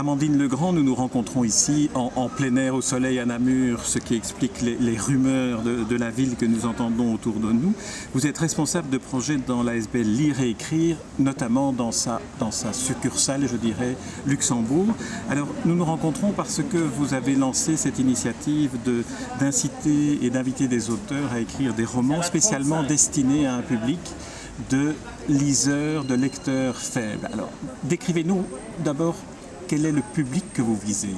Amandine Legrand, nous nous rencontrons ici en, plein air au soleil à Namur, ce qui explique les, rumeurs de, la ville que nous entendons autour de nous. Vous êtes responsable de projets dans l'ASBL Lire et Écrire, notamment dans sa, dans sa succursale, je dirais, Luxembourg. Alors nous nous rencontrons parce que vous avez lancé cette initiative d'inciter et d'inviter des auteurs à écrire des romans spécialement destinés à un public de liseurs, de lecteurs faibles. Alors décrivez-nous d'abord quel est le public que vous visez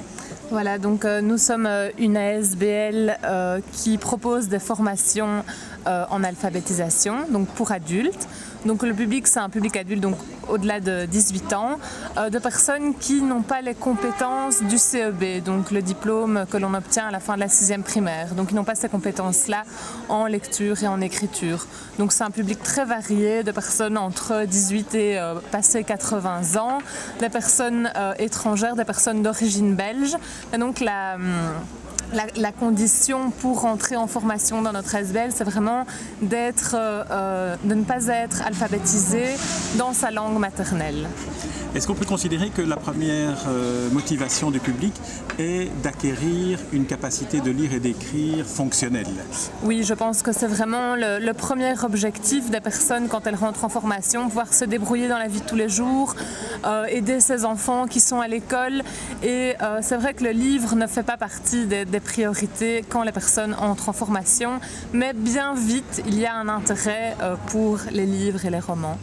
voilà, donc euh, nous sommes euh, une ASBL euh, qui propose des formations en alphabétisation, donc pour adultes. Donc le public, c'est un public adulte, donc au-delà de 18 ans, de personnes qui n'ont pas les compétences du CEB, donc le diplôme que l'on obtient à la fin de la sixième primaire. Donc ils n'ont pas ces compétences-là en lecture et en écriture. Donc c'est un public très varié, de personnes entre 18 et passé 80 ans, des personnes étrangères, des personnes d'origine belge. Et donc la, la, condition pour rentrer en formation dans notre SBL, c'est vraiment d'être, euh, euh, de ne pas être alphabétisé dans sa langue maternelle. Est-ce qu'on peut considérer que la première euh, motivation du public est d'acquérir une capacité de lire et d'écrire fonctionnelle? Oui, je pense que c'est vraiment le, premier objectif des personnes quand elles rentrent en formation, pouvoir se débrouiller dans la vie de tous les jours, euh, aider ses enfants qui sont à l'école. Et c'est vrai que le livre ne fait pas partie des, des, priorités quand les personnes entrent en formation, mais bien vite, il y a un intérêt pour les livres et les romans.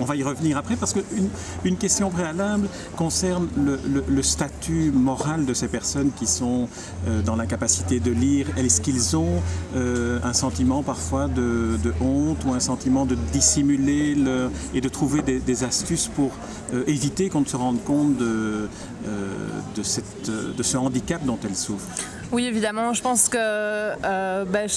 On va y revenir après parce qu'une une question préalable concerne le, statut moral de ces personnes qui sont euh, dans l'incapacité de lire. Est-ce qu'ils ont euh, un sentiment parfois de, honte ou un sentiment de dissimuler et de trouver des, astuces pour euh, éviter qu'on ne se rende compte de ce handicap dont elles souffrent? Oui, évidemment. Je pense que ben,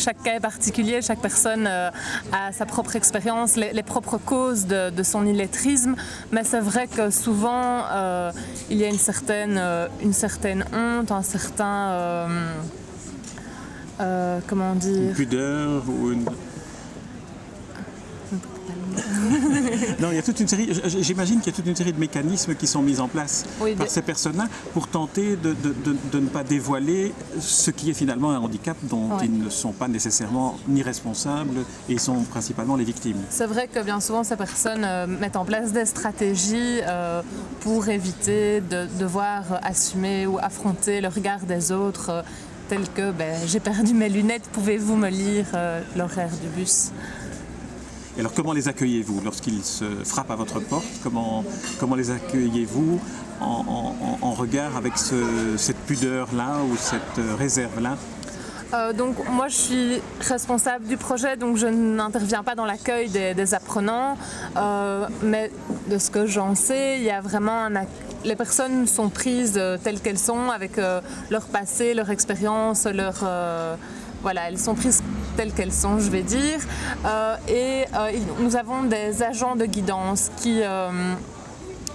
chaque cas est particulier, chaque personne euh, a sa propre expérience, les, propres causes de, son illettrisme, mais c'est vrai que souvent euh, il y a une certaine, euh, une certaine honte, un certain... comment dire? Une pudeur ou une non, il y a toute une série, j'imagine qu'il y a toute une série de mécanismes qui sont mis en place par ces personnes-là pour tenter de, ne pas dévoiler ce qui est finalement un handicap dont ils ne sont pas nécessairement ni responsables et sont principalement les victimes. C'est vrai que bien souvent ces personnes euh, mettent en place des stratégies euh, pour éviter de devoir assumer ou affronter le regard des autres. Euh, tel que ben, j'ai perdu mes lunettes, pouvez-vous me lire l'horaire du bus? Alors comment les accueillez-vous lorsqu'ils se frappent à votre porte? Comment, comment les accueillez-vous en, regard avec cette pudeur-là ou cette réserve-là? Euh, donc moi je suis responsable du projet, donc je n'interviens pas dans l'accueil des, apprenants, euh, mais de ce que j'en sais, il y a vraiment un les personnes sont prises euh, telles qu'elles sont, avec leur passé, leur expérience, leur voilà, elles sont prises telles qu'elles sont, je vais dire. Euh, et euh, nous avons des agents de guidance qui euh,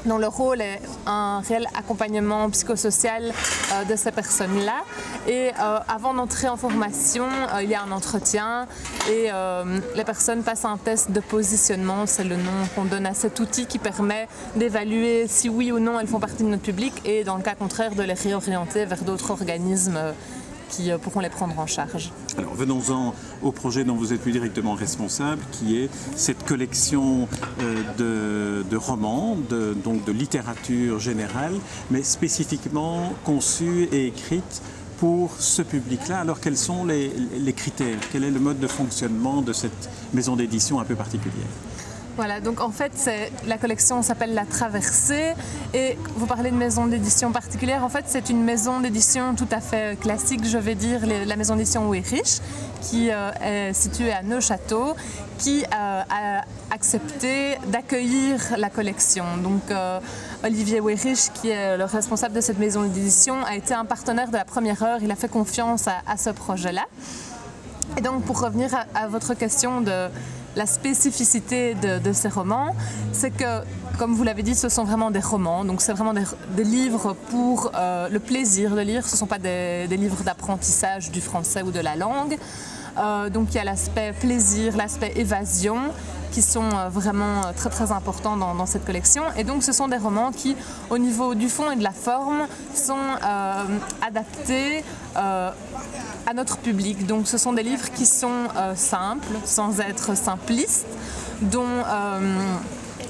dont le rôle est un réel accompagnement psychosocial de ces personnes-là. Et avant d'entrer en formation, il y a un entretien et les personnes passent un test de positionnement, c'est le nom qu'on donne à cet outil qui permet d'évaluer si oui ou non elles font partie de notre public et dans le cas contraire de les réorienter vers d'autres organismes qui euh, pourront les prendre en charge. Alors venons-en au projet dont vous êtes plus directement responsable, qui est cette collection euh, de, romans, de, donc de littérature générale, mais spécifiquement conçue et écrite pour ce public-là. Alors quels sont les critères? Quel est le mode de fonctionnement de cette maison d'édition un peu particulière? Voilà, donc en fait, la collection s'appelle La Traversée et vous parlez de maison d'édition particulière. En fait, c'est une maison d'édition tout à fait classique, je vais dire, la maison d'édition Weirich, qui euh, est située à Neuchâteau, qui euh, a accepté d'accueillir la collection. Donc, euh, Olivier Weirich, qui est le responsable de cette maison d'édition, a été un partenaire de la première heure. Il a fait confiance à, ce projet-là. Et donc, pour revenir à votre question de la spécificité de, ces romans, c'est que, comme vous l'avez dit, ce sont vraiment des romans. Donc, c'est vraiment des, livres pour euh, le plaisir de lire. Ce ne sont pas des, livres d'apprentissage du français ou de la langue. Euh, donc il y a l'aspect plaisir, l'aspect évasion qui sont euh, vraiment euh, très très importants dans, cette collection. Et donc ce sont des romans qui, au niveau du fond et de la forme, sont adaptés à notre public. Donc ce sont des livres qui sont simples, sans être simplistes, dont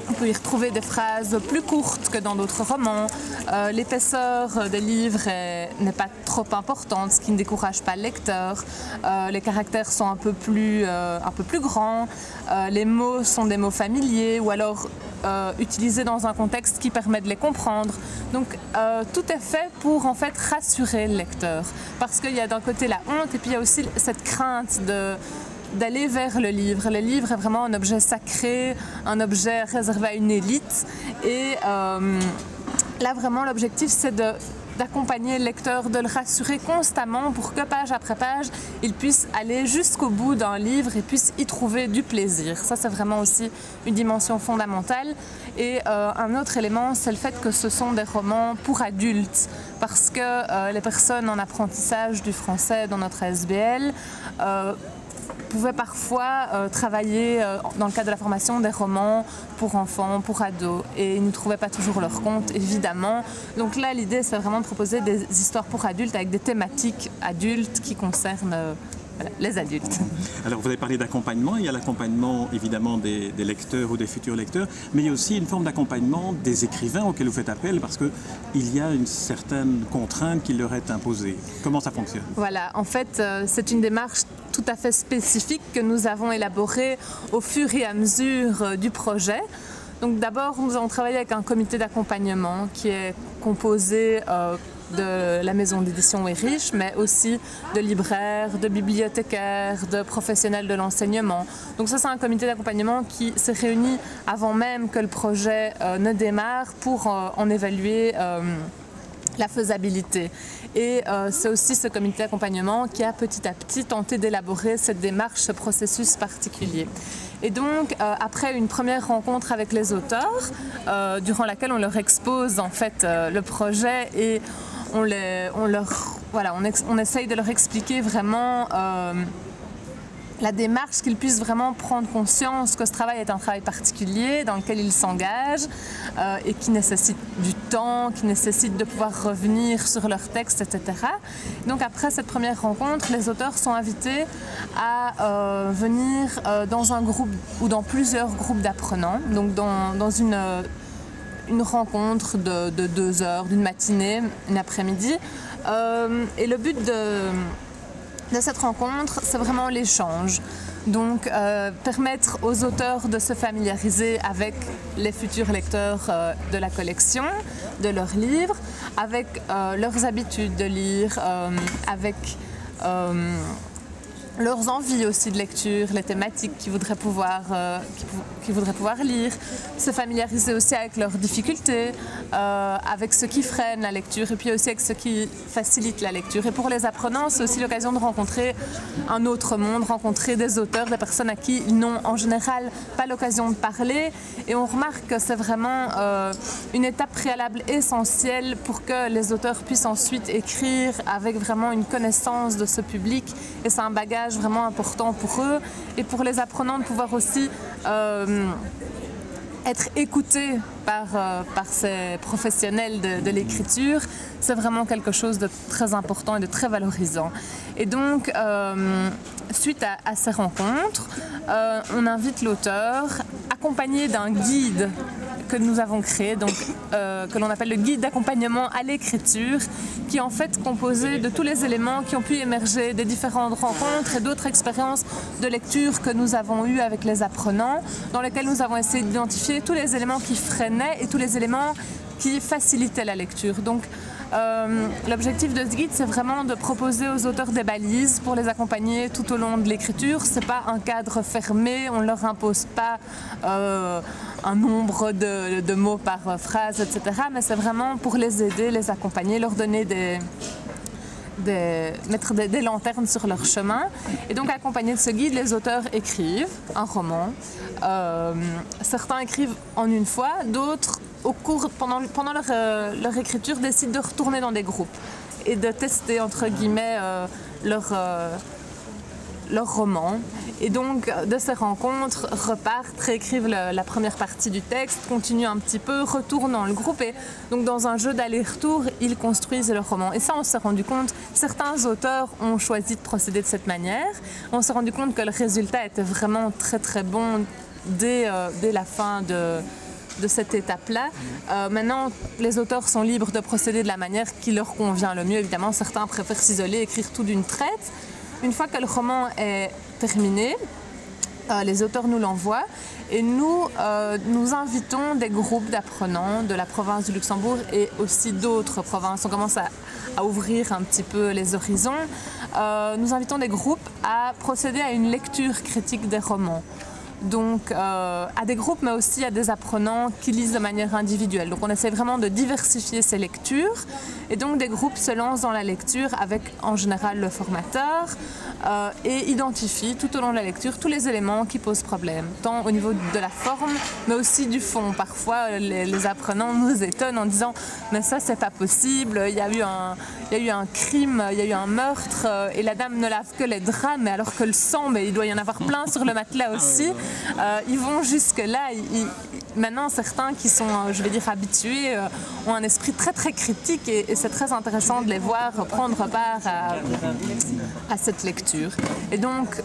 on peut y retrouver des phrases plus courtes que dans d'autres romans. Euh, l'épaisseur des livres n'est pas trop importante, ce qui ne décourage pas le lecteur. Euh, les caractères sont un peu plus, euh, un peu plus grands. les mots sont des mots familiers ou alors utilisés dans un contexte qui permet de les comprendre. Donc tout est fait pour en fait rassurer le lecteur. Parce qu'il y a d'un côté la honte et puis il y a aussi cette crainte de d'aller vers le livre. Le livre est vraiment un objet sacré, un objet réservé à une élite. Et euh, là, vraiment, l'objectif, c'est d'accompagner le lecteur, de le rassurer constamment pour que page après page, il puisse aller jusqu'au bout d'un livre et puisse y trouver du plaisir. Ça, c'est vraiment aussi une dimension fondamentale. Et euh, un autre élément, c'est le fait que ce sont des romans pour adultes, parce que euh, les personnes en apprentissage du français dans notre SBL pouvaient parfois euh, travailler euh, dans le cadre de la formation des romans pour enfants, pour ados, et ils ne trouvaient pas toujours leur compte, évidemment. Donc là, l'idée, c'est vraiment de proposer des histoires pour adultes avec des thématiques adultes qui concernent euh, les adultes. Alors vous avez parlé d'accompagnement, il y a l'accompagnement évidemment des, lecteurs ou des futurs lecteurs, mais il y a aussi une forme d'accompagnement des écrivains auxquels vous faites appel parce qu'il y a une certaine contrainte qui leur est imposée. Comment ça fonctionne? Voilà, en fait euh, c'est une démarche tout à fait spécifique que nous avons élaborée au fur et à mesure euh, du projet. Donc d'abord, nous avons travaillé avec un comité d'accompagnement qui est composé euh, de la maison d'édition est riche, mais aussi de libraires, de bibliothécaires, de professionnels de l'enseignement. Donc ça, c'est un comité d'accompagnement qui s'est réuni avant même que le projet euh, ne démarre pour euh, en évaluer euh, la faisabilité. Et c'est aussi ce comité d'accompagnement qui a petit à petit tenté d'élaborer cette démarche, ce processus particulier. Et donc, après une première rencontre avec les auteurs, durant laquelle on leur expose en fait le projet et on, leur, voilà, on, essaye de leur expliquer vraiment euh, la démarche, qu'ils puissent vraiment prendre conscience que ce travail est un travail particulier dans lequel ils s'engagent euh, et qui nécessite du temps, qui nécessite de pouvoir revenir sur leur texte, etc. Donc après cette première rencontre, les auteurs sont invités à euh, venir dans un groupe ou dans plusieurs groupes d'apprenants, donc dans une une rencontre de, deux heures, d'une matinée, une après-midi. Euh, et le but de, cette rencontre, c'est vraiment l'échange. Donc, euh, permettre aux auteurs de se familiariser avec les futurs lecteurs euh, de la collection, de leurs livres, avec leurs habitudes de lire, avec leurs envies aussi de lecture, les thématiques qu'ils voudraient pouvoir, euh, voudraient pouvoir lire, se familiariser aussi avec leurs difficultés, euh, avec ce qui freine la lecture et puis aussi avec ce qui facilite la lecture. Et pour les apprenants, c'est aussi l'occasion de rencontrer un autre monde, rencontrer des auteurs, des personnes à qui ils n'ont en général pas l'occasion de parler. Et on remarque que c'est vraiment euh, une étape préalable essentielle pour que les auteurs puissent ensuite écrire avec vraiment une connaissance de ce public. Et c'est un bagage vraiment important pour eux et pour les apprenants de pouvoir aussi euh, être écoutés par, euh, par ces professionnels de, l'écriture, c'est vraiment quelque chose de très important et de très valorisant. Et donc, euh, suite à, à, ces rencontres, on invite l'auteur, accompagné d'un guide que nous avons créé, donc, euh, que l'on appelle le guide d'accompagnement à l'écriture, qui est en fait composé de tous les éléments qui ont pu émerger des différentes rencontres et d'autres expériences de lecture que nous avons eues avec les apprenants, dans lesquelles nous avons essayé d'identifier tous les éléments qui freinaient et tous les éléments qui facilitaient la lecture. Donc, euh, l'objectif de ce guide, c'est vraiment de proposer aux auteurs des balises pour les accompagner tout au long de l'écriture. Ce n'est pas un cadre fermé, on ne leur impose pas euh, un nombre de, mots par phrase, etc. Mais c'est vraiment pour les aider, les accompagner, leur donner des, mettre des, lanternes sur leur chemin. Et donc, accompagné de ce guide, les auteurs écrivent un roman. Euh, certains écrivent en une fois, d'autres au cours, pendant, euh, leur, écriture, décident de retourner dans des groupes et de tester, entre guillemets, euh, leur, euh, roman. Et donc, de ces rencontres, repartent, réécrivent la première partie du texte, continuent un petit peu, retournent dans le groupe. Et donc, dans un jeu d'aller-retour, ils construisent leur roman. Et ça, on s'est rendu compte, certains auteurs ont choisi de procéder de cette manière. On s'est rendu compte que le résultat était vraiment très, très bon dès, euh, dès la fin de, de cette étape-là. Euh, maintenant, les auteurs sont libres de procéder de la manière qui leur convient le mieux. Évidemment, certains préfèrent s'isoler, écrire tout d'une traite. Une fois que le roman est terminé, euh, les auteurs nous l'envoient et nous, euh, nous invitons des groupes d'apprenants de la province du Luxembourg et aussi d'autres provinces. On commence à, ouvrir un petit peu les horizons. Nous invitons des groupes à procéder à une lecture critique des romans donc euh, à des groupes, mais aussi à des apprenants qui lisent de manière individuelle. Donc on essaie vraiment de diversifier ces lectures. Et donc des groupes se lancent dans la lecture avec en général le formateur euh, et identifient tout au long de la lecture tous les éléments qui posent problème, tant au niveau de la forme, mais aussi du fond. Parfois les, les apprenants nous étonnent en disant mais ça c'est pas possible, il y, a eu un, il y a eu un crime, il y a eu un meurtre euh, et la dame ne lave que les draps, mais alors que le sang, mais il doit y en avoir plein sur le matelas aussi. Euh, ils vont jusque-là. Maintenant, certains qui sont, euh, je vais dire, habitués, euh, ont un esprit très très critique et, c'est très intéressant de les voir prendre part à, cette lecture. Et donc,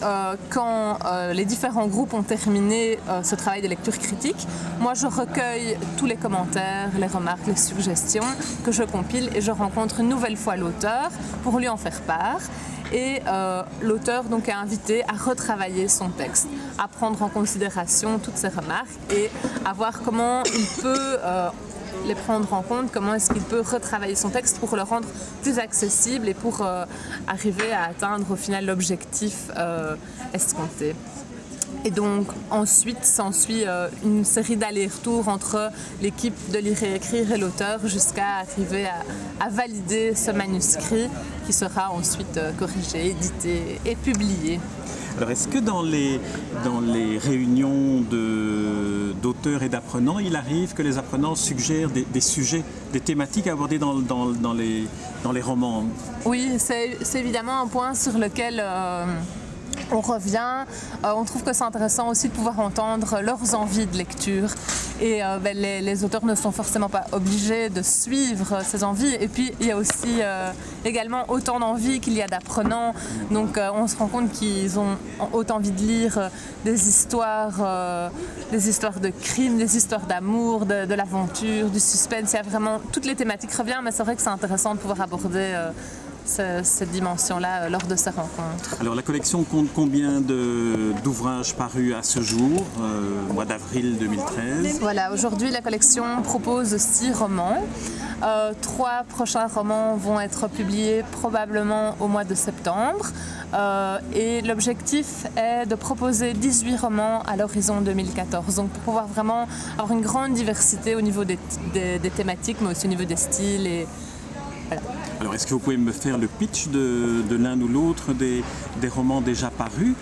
quand les différents groupes ont terminé ce travail de lecture critique, moi je recueille tous les commentaires, les remarques, les suggestions que je compile et je rencontre une nouvelle fois l'auteur pour lui en faire part et euh, l'auteur donc est invité à retravailler son texte, à prendre en considération toutes ces remarques et à voir comment il peut euh, les prendre en compte, comment est-ce qu'il peut retravailler son texte pour le rendre plus accessible et pour euh, arriver à atteindre au final l'objectif escompté. Et donc ensuite s'ensuit euh, une série d'allers-retours entre l'équipe de lire et écrire et l'auteur jusqu'à arriver à, à, valider ce manuscrit qui sera ensuite euh, corrigé, édité et publié. Alors est-ce que dans les, dans les réunions d'auteurs et d'apprenants, il arrive que les apprenants suggèrent des, des sujets, des thématiques à aborder dans, dans, dans, les, dans les romans? Oui, c'est évidemment un point sur lequel... Euh, on revient. Euh, on trouve que c'est intéressant aussi de pouvoir entendre leurs envies de lecture. Et euh, ben, les, auteurs ne sont forcément pas obligés de suivre ces envies. Et puis il y a aussi euh, également autant d'envies qu'il y a d'apprenants. Donc euh, on se rend compte qu'ils ont autant envie de lire des histoires, euh, des histoires de crimes, des histoires d'amour, de, de l'aventure, du suspense. Il y a vraiment toutes les thématiques reviennent, mais c'est vrai que c'est intéressant de pouvoir aborder cette dimension-là euh, lors de ces rencontres. Alors la collection compte combien d'ouvrages parus à ce jour, euh, mois d'avril 2013 Voilà, aujourd'hui la collection propose six romans. Euh, trois prochains romans vont être publiés probablement au mois de septembre. Euh, et l'objectif est de proposer 18 romans à l'horizon 2014. Donc pour pouvoir vraiment avoir une grande diversité au niveau des, des, des thématiques, mais aussi au niveau des styles et, voilà. Alors, est-ce que vous pouvez me faire le pitch de, de l'un ou l'autre des, des, romans déjà parus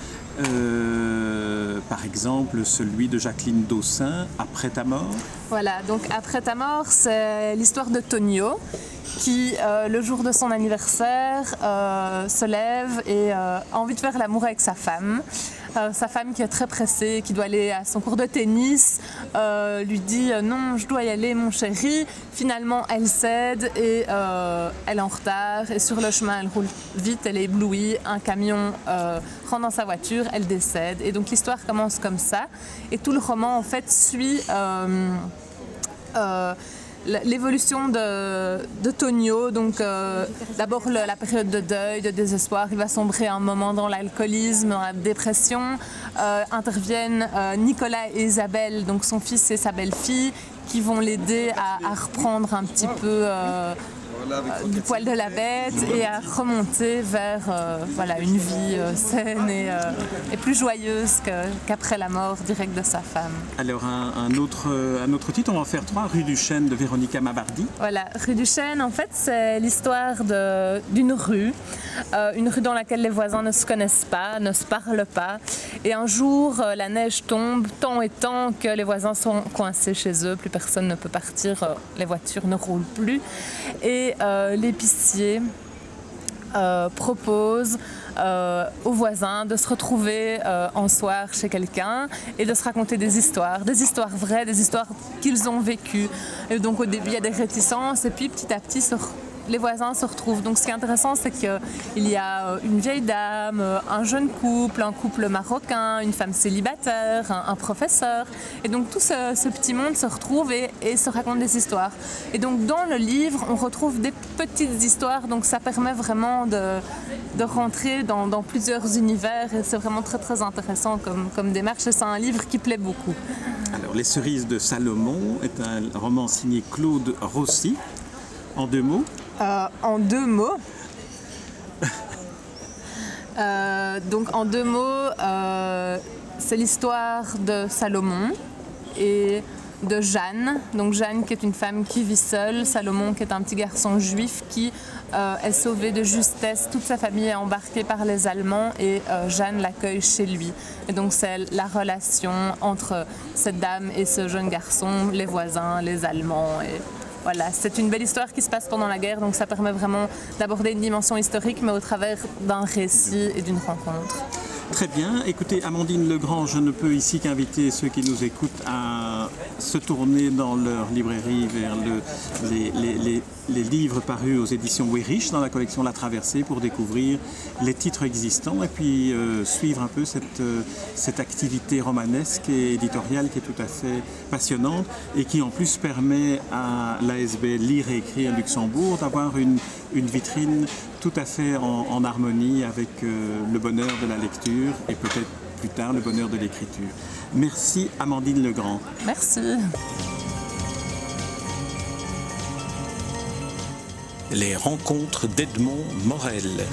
euh, Par exemple, celui de Jacqueline Dossin, Après ta mort? Voilà, donc Après ta mort, c'est l'histoire de Tonio qui, euh, le jour de son anniversaire, euh, se lève et euh, a envie de faire l'amour avec sa femme. Sa femme qui est très pressée, qui doit aller à son cours de tennis, lui dit non, je dois y aller, mon chéri. Finalement, elle cède et elle est en retard. Et sur le chemin, elle roule vite, elle est éblouie. Un camion rentre dans sa voiture, elle décède. Et donc l'histoire commence comme ça. Et tout le roman, en fait, suit l'évolution de, Tonio. Donc, euh, d'abord la période de deuil, de désespoir. Il va sombrer un moment dans l'alcoolisme, la dépression. Euh, interviennent euh, Nicolas et Isabelle, donc son fils et sa belle-fille, qui vont l'aider à, reprendre un petit peu euh, du poil de la bête et à remonter vers euh, voilà, une vie euh, saine et, euh, et, plus joyeuse qu'après qu la mort directe de sa femme. Alors un, un, autre, un autre titre, on va en faire trois, Rue du Chêne de Véronica Mabardi. Voilà, Rue du Chêne, en fait c'est l'histoire d'une rue, une rue dans laquelle les voisins ne se connaissent pas, ne se parlent pas. Et un jour, la neige tombe tant et tant que les voisins sont coincés chez eux, plus personne ne peut partir, les voitures ne roulent plus. Et euh, l'épicier euh, propose euh, aux voisins de se retrouver en soir chez quelqu'un et de se raconter des histoires, des histoires vraies, des histoires qu'ils ont vécues. Et donc au début il y a des réticences et puis petit à petit se les voisins se retrouvent. Donc ce qui est intéressant, c'est qu'il y a euh, une vieille dame, euh, un jeune couple, un couple marocain, une femme célibataire, un, professeur. Et donc tout ce, petit monde se retrouve et, se raconte des histoires. Et donc dans le livre, on retrouve des petites histoires. Donc ça permet vraiment de, rentrer dans, plusieurs univers. Et c'est vraiment très très intéressant comme, démarche. C'est un livre qui plaît beaucoup. Alors, Les Cerises de Salomon est un roman signé Claude Rossi. En deux mots euh, en deux mots. Euh, donc en deux mots, euh, c'est l'histoire de Salomon et de Jeanne. Donc Jeanne qui est une femme qui vit seule, Salomon qui est un petit garçon juif qui est sauvé de justesse. Toute sa famille est embarquée par les Allemands et Jeanne l'accueille chez lui. Et donc c'est la relation entre cette dame et ce jeune garçon, les voisins, les Allemands. Voilà, c'est une belle histoire qui se passe pendant la guerre, donc ça permet vraiment d'aborder une dimension historique, mais au travers d'un récit et d'une rencontre. Très bien. Écoutez, Amandine Legrand, je ne peux ici qu'inviter ceux qui nous écoutent à se tourner dans leur librairie vers les, livres parus aux éditions Weirich dans la collection La Traversée pour découvrir les titres existants et puis euh, suivre un peu cette, euh, cette activité romanesque et éditoriale qui est tout à fait passionnante et qui en plus permet à l'ASB Lire et Écrire Luxembourg d'avoir une, une vitrine tout à fait en, harmonie avec euh, le bonheur de la lecture et peut-être plus tard le bonheur de l'écriture. Merci Amandine Legrand. Merci. Les rencontres d'Edmond Morel.